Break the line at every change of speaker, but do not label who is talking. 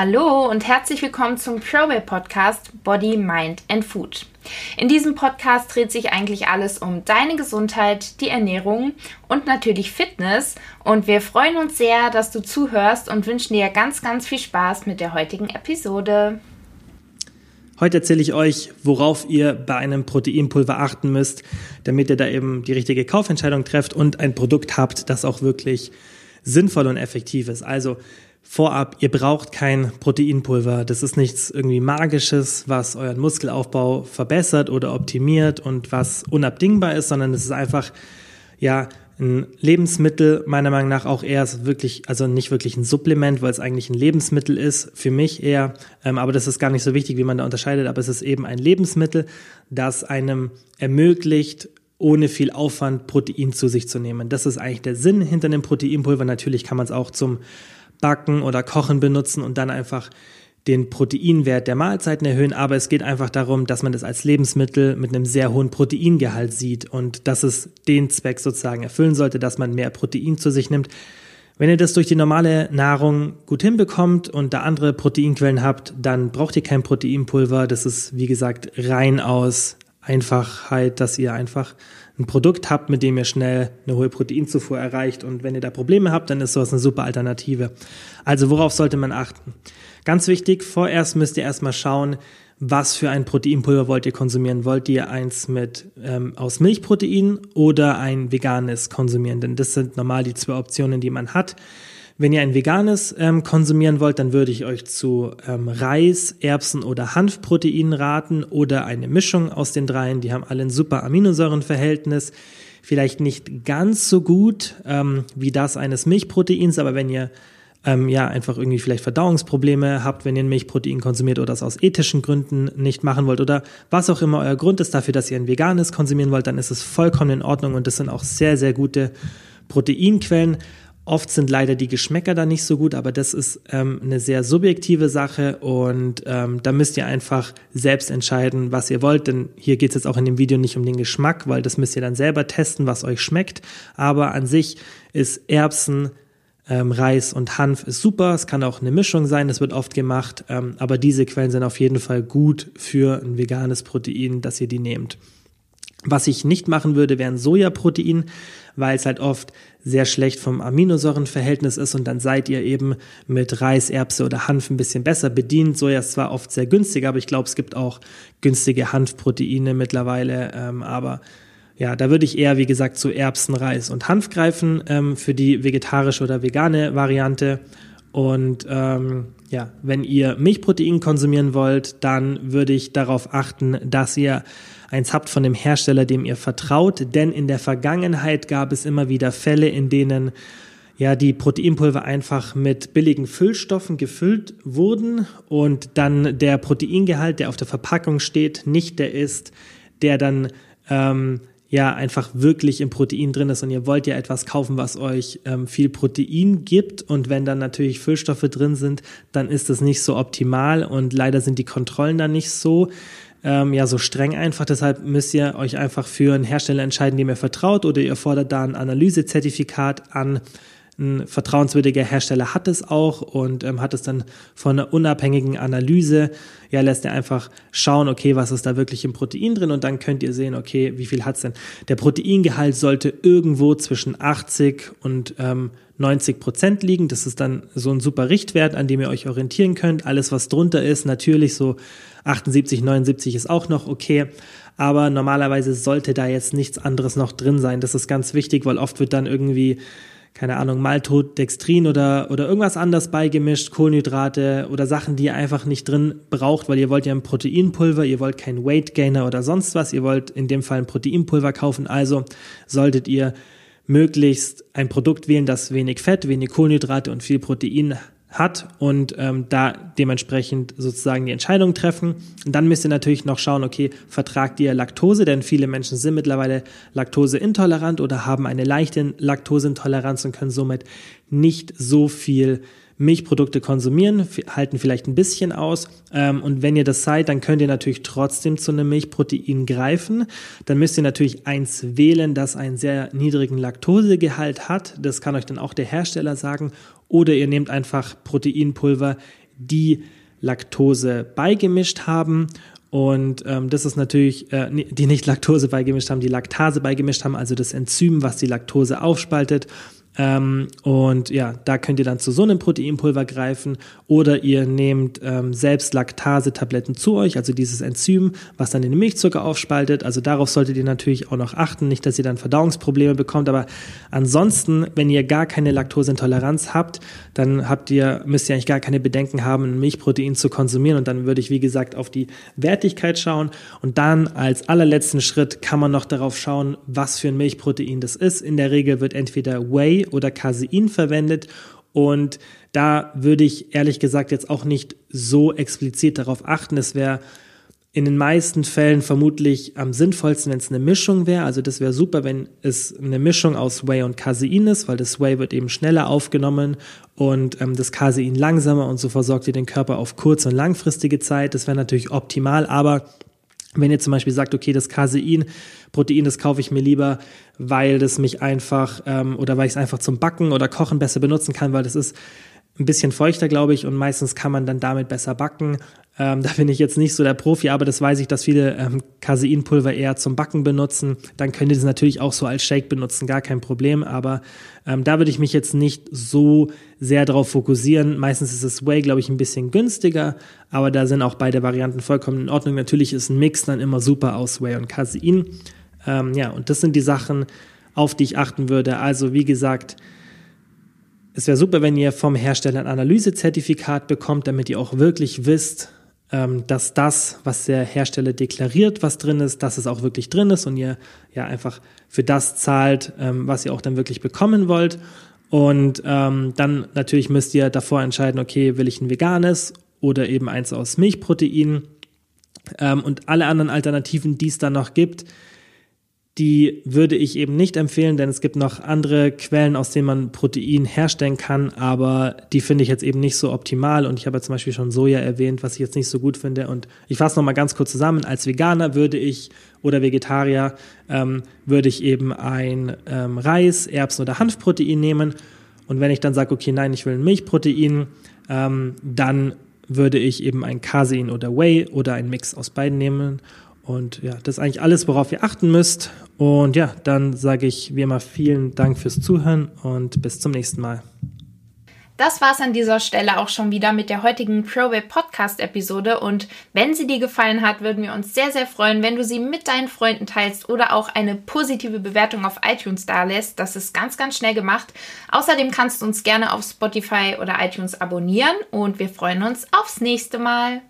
Hallo und herzlich willkommen zum ProWay Podcast Body, Mind and Food. In diesem Podcast dreht sich eigentlich alles um deine Gesundheit, die Ernährung und natürlich Fitness. Und wir freuen uns sehr, dass du zuhörst und wünschen dir ganz, ganz viel Spaß mit der heutigen Episode.
Heute erzähle ich euch, worauf ihr bei einem Proteinpulver achten müsst, damit ihr da eben die richtige Kaufentscheidung trefft und ein Produkt habt, das auch wirklich sinnvoll und effektiv ist. Also Vorab, ihr braucht kein Proteinpulver. Das ist nichts irgendwie Magisches, was euren Muskelaufbau verbessert oder optimiert und was unabdingbar ist, sondern es ist einfach, ja, ein Lebensmittel, meiner Meinung nach auch eher wirklich, also nicht wirklich ein Supplement, weil es eigentlich ein Lebensmittel ist, für mich eher, ähm, aber das ist gar nicht so wichtig, wie man da unterscheidet, aber es ist eben ein Lebensmittel, das einem ermöglicht, ohne viel Aufwand Protein zu sich zu nehmen. Das ist eigentlich der Sinn hinter dem Proteinpulver. Natürlich kann man es auch zum Backen oder Kochen benutzen und dann einfach den Proteinwert der Mahlzeiten erhöhen, aber es geht einfach darum, dass man das als Lebensmittel mit einem sehr hohen Proteingehalt sieht und dass es den Zweck sozusagen erfüllen sollte, dass man mehr Protein zu sich nimmt. Wenn ihr das durch die normale Nahrung gut hinbekommt und da andere Proteinquellen habt, dann braucht ihr kein Proteinpulver. Das ist, wie gesagt, rein aus Einfachheit, dass ihr einfach ein Produkt habt, mit dem ihr schnell eine hohe Proteinzufuhr erreicht. Und wenn ihr da Probleme habt, dann ist sowas eine super Alternative. Also worauf sollte man achten? Ganz wichtig, vorerst müsst ihr erstmal schauen, was für ein Proteinpulver wollt ihr konsumieren? Wollt ihr eins mit ähm, aus Milchprotein oder ein veganes konsumieren? Denn das sind normal die zwei Optionen, die man hat. Wenn ihr ein veganes ähm, konsumieren wollt, dann würde ich euch zu ähm, Reis, Erbsen oder Hanfprotein raten oder eine Mischung aus den dreien. Die haben alle ein super Aminosäurenverhältnis. Vielleicht nicht ganz so gut ähm, wie das eines Milchproteins, aber wenn ihr ähm, ja einfach irgendwie vielleicht Verdauungsprobleme habt, wenn ihr ein Milchprotein konsumiert oder das aus ethischen Gründen nicht machen wollt oder was auch immer euer Grund ist dafür, dass ihr ein veganes konsumieren wollt, dann ist es vollkommen in Ordnung und das sind auch sehr, sehr gute Proteinquellen. Oft sind leider die Geschmäcker da nicht so gut, aber das ist ähm, eine sehr subjektive Sache und ähm, da müsst ihr einfach selbst entscheiden, was ihr wollt. Denn hier geht es jetzt auch in dem Video nicht um den Geschmack, weil das müsst ihr dann selber testen, was euch schmeckt. Aber an sich ist Erbsen, ähm, Reis und Hanf ist super. Es kann auch eine Mischung sein, das wird oft gemacht. Ähm, aber diese Quellen sind auf jeden Fall gut für ein veganes Protein, dass ihr die nehmt. Was ich nicht machen würde, wären Sojaprotein, weil es halt oft sehr schlecht vom Aminosäurenverhältnis ist und dann seid ihr eben mit Reis, Erbse oder Hanf ein bisschen besser bedient. Soja ist zwar oft sehr günstig, aber ich glaube, es gibt auch günstige Hanfproteine mittlerweile, ähm, aber ja, da würde ich eher, wie gesagt, zu Erbsen, Reis und Hanf greifen ähm, für die vegetarische oder vegane Variante. Und ähm, ja, wenn ihr Milchprotein konsumieren wollt, dann würde ich darauf achten, dass ihr eins habt von dem Hersteller, dem ihr vertraut. Denn in der Vergangenheit gab es immer wieder Fälle, in denen ja die Proteinpulver einfach mit billigen Füllstoffen gefüllt wurden und dann der Proteingehalt, der auf der Verpackung steht, nicht der ist, der dann ähm, ja einfach wirklich im Protein drin ist und ihr wollt ja etwas kaufen, was euch ähm, viel Protein gibt und wenn dann natürlich Füllstoffe drin sind, dann ist das nicht so optimal und leider sind die Kontrollen dann nicht so ähm, ja so streng einfach. Deshalb müsst ihr euch einfach für einen Hersteller entscheiden, dem ihr vertraut oder ihr fordert da ein Analysezertifikat an ein vertrauenswürdiger Hersteller hat es auch und ähm, hat es dann von einer unabhängigen Analyse, ja, lässt er einfach schauen, okay, was ist da wirklich im Protein drin und dann könnt ihr sehen, okay, wie viel hat's denn. Der Proteingehalt sollte irgendwo zwischen 80 und ähm, 90 Prozent liegen. Das ist dann so ein super Richtwert, an dem ihr euch orientieren könnt. Alles, was drunter ist, natürlich so 78, 79 ist auch noch okay. Aber normalerweise sollte da jetzt nichts anderes noch drin sein. Das ist ganz wichtig, weil oft wird dann irgendwie keine Ahnung, Maltodextrin oder, oder irgendwas anderes beigemischt, Kohlenhydrate oder Sachen, die ihr einfach nicht drin braucht, weil ihr wollt ja ein Proteinpulver, ihr wollt kein Weight Gainer oder sonst was, ihr wollt in dem Fall ein Proteinpulver kaufen, also solltet ihr möglichst ein Produkt wählen, das wenig Fett, wenig Kohlenhydrate und viel Protein hat und ähm, da dementsprechend sozusagen die Entscheidung treffen. Und dann müsst ihr natürlich noch schauen, okay, vertragt ihr Laktose, denn viele Menschen sind mittlerweile laktoseintolerant oder haben eine leichte Laktoseintoleranz und können somit nicht so viel Milchprodukte konsumieren, halten vielleicht ein bisschen aus. Ähm, und wenn ihr das seid, dann könnt ihr natürlich trotzdem zu einem Milchprotein greifen. Dann müsst ihr natürlich eins wählen, das einen sehr niedrigen Laktosegehalt hat. Das kann euch dann auch der Hersteller sagen. Oder ihr nehmt einfach Proteinpulver, die Laktose beigemischt haben. Und ähm, das ist natürlich, äh, die nicht Laktose beigemischt haben, die Laktase beigemischt haben, also das Enzym, was die Laktose aufspaltet. Ähm, und ja, da könnt ihr dann zu so einem Proteinpulver greifen oder ihr nehmt ähm, selbst Laktase-Tabletten zu euch, also dieses Enzym, was dann den Milchzucker aufspaltet. Also darauf solltet ihr natürlich auch noch achten, nicht, dass ihr dann Verdauungsprobleme bekommt. Aber ansonsten, wenn ihr gar keine Laktoseintoleranz habt, dann habt ihr, müsst ihr eigentlich gar keine Bedenken haben, ein Milchprotein zu konsumieren. Und dann würde ich, wie gesagt, auf die Wertigkeit schauen. Und dann als allerletzten Schritt kann man noch darauf schauen, was für ein Milchprotein das ist. In der Regel wird entweder Whey oder Casein verwendet und da würde ich ehrlich gesagt jetzt auch nicht so explizit darauf achten. Es wäre in den meisten Fällen vermutlich am sinnvollsten, wenn es eine Mischung wäre. Also das wäre super, wenn es eine Mischung aus Whey und Casein ist, weil das Whey wird eben schneller aufgenommen und ähm, das Casein langsamer und so versorgt ihr den Körper auf kurz- und langfristige Zeit. Das wäre natürlich optimal, aber wenn ihr zum Beispiel sagt, okay, das Casein, Protein, das kaufe ich mir lieber, weil das mich einfach ähm, oder weil ich es einfach zum Backen oder Kochen besser benutzen kann, weil das ist ein bisschen feuchter, glaube ich, und meistens kann man dann damit besser backen. Ähm, da bin ich jetzt nicht so der Profi, aber das weiß ich, dass viele ähm, Caseinpulver eher zum Backen benutzen. Dann könnt ihr das natürlich auch so als Shake benutzen, gar kein Problem. Aber ähm, da würde ich mich jetzt nicht so sehr darauf fokussieren. Meistens ist das Whey, glaube ich, ein bisschen günstiger, aber da sind auch beide Varianten vollkommen in Ordnung. Natürlich ist ein Mix dann immer super aus Whey und Casein. Ähm, ja, und das sind die Sachen, auf die ich achten würde. Also wie gesagt, es wäre super, wenn ihr vom Hersteller ein Analysezertifikat bekommt, damit ihr auch wirklich wisst, dass das, was der Hersteller deklariert, was drin ist, dass es auch wirklich drin ist und ihr ja einfach für das zahlt, ähm, was ihr auch dann wirklich bekommen wollt. Und ähm, dann natürlich müsst ihr davor entscheiden, okay, will ich ein veganes oder eben eins aus Milchprotein. Ähm, und alle anderen Alternativen, die es dann noch gibt, die würde ich eben nicht empfehlen, denn es gibt noch andere Quellen, aus denen man Protein herstellen kann, aber die finde ich jetzt eben nicht so optimal. Und ich habe ja zum Beispiel schon Soja erwähnt, was ich jetzt nicht so gut finde. Und ich fasse nochmal ganz kurz zusammen. Als Veganer würde ich oder Vegetarier ähm, würde ich eben ein ähm, Reis, Erbsen oder Hanfprotein nehmen. Und wenn ich dann sage, okay, nein, ich will ein Milchprotein, ähm, dann würde ich eben ein Casein oder Whey oder ein Mix aus beiden nehmen. Und ja, das ist eigentlich alles, worauf ihr achten müsst. Und ja, dann sage ich wie immer vielen Dank fürs Zuhören und bis zum nächsten Mal.
Das war's an dieser Stelle auch schon wieder mit der heutigen ProWeb Podcast Episode und wenn sie dir gefallen hat, würden wir uns sehr sehr freuen, wenn du sie mit deinen Freunden teilst oder auch eine positive Bewertung auf iTunes dalässt. Das ist ganz ganz schnell gemacht. Außerdem kannst du uns gerne auf Spotify oder iTunes abonnieren und wir freuen uns aufs nächste Mal.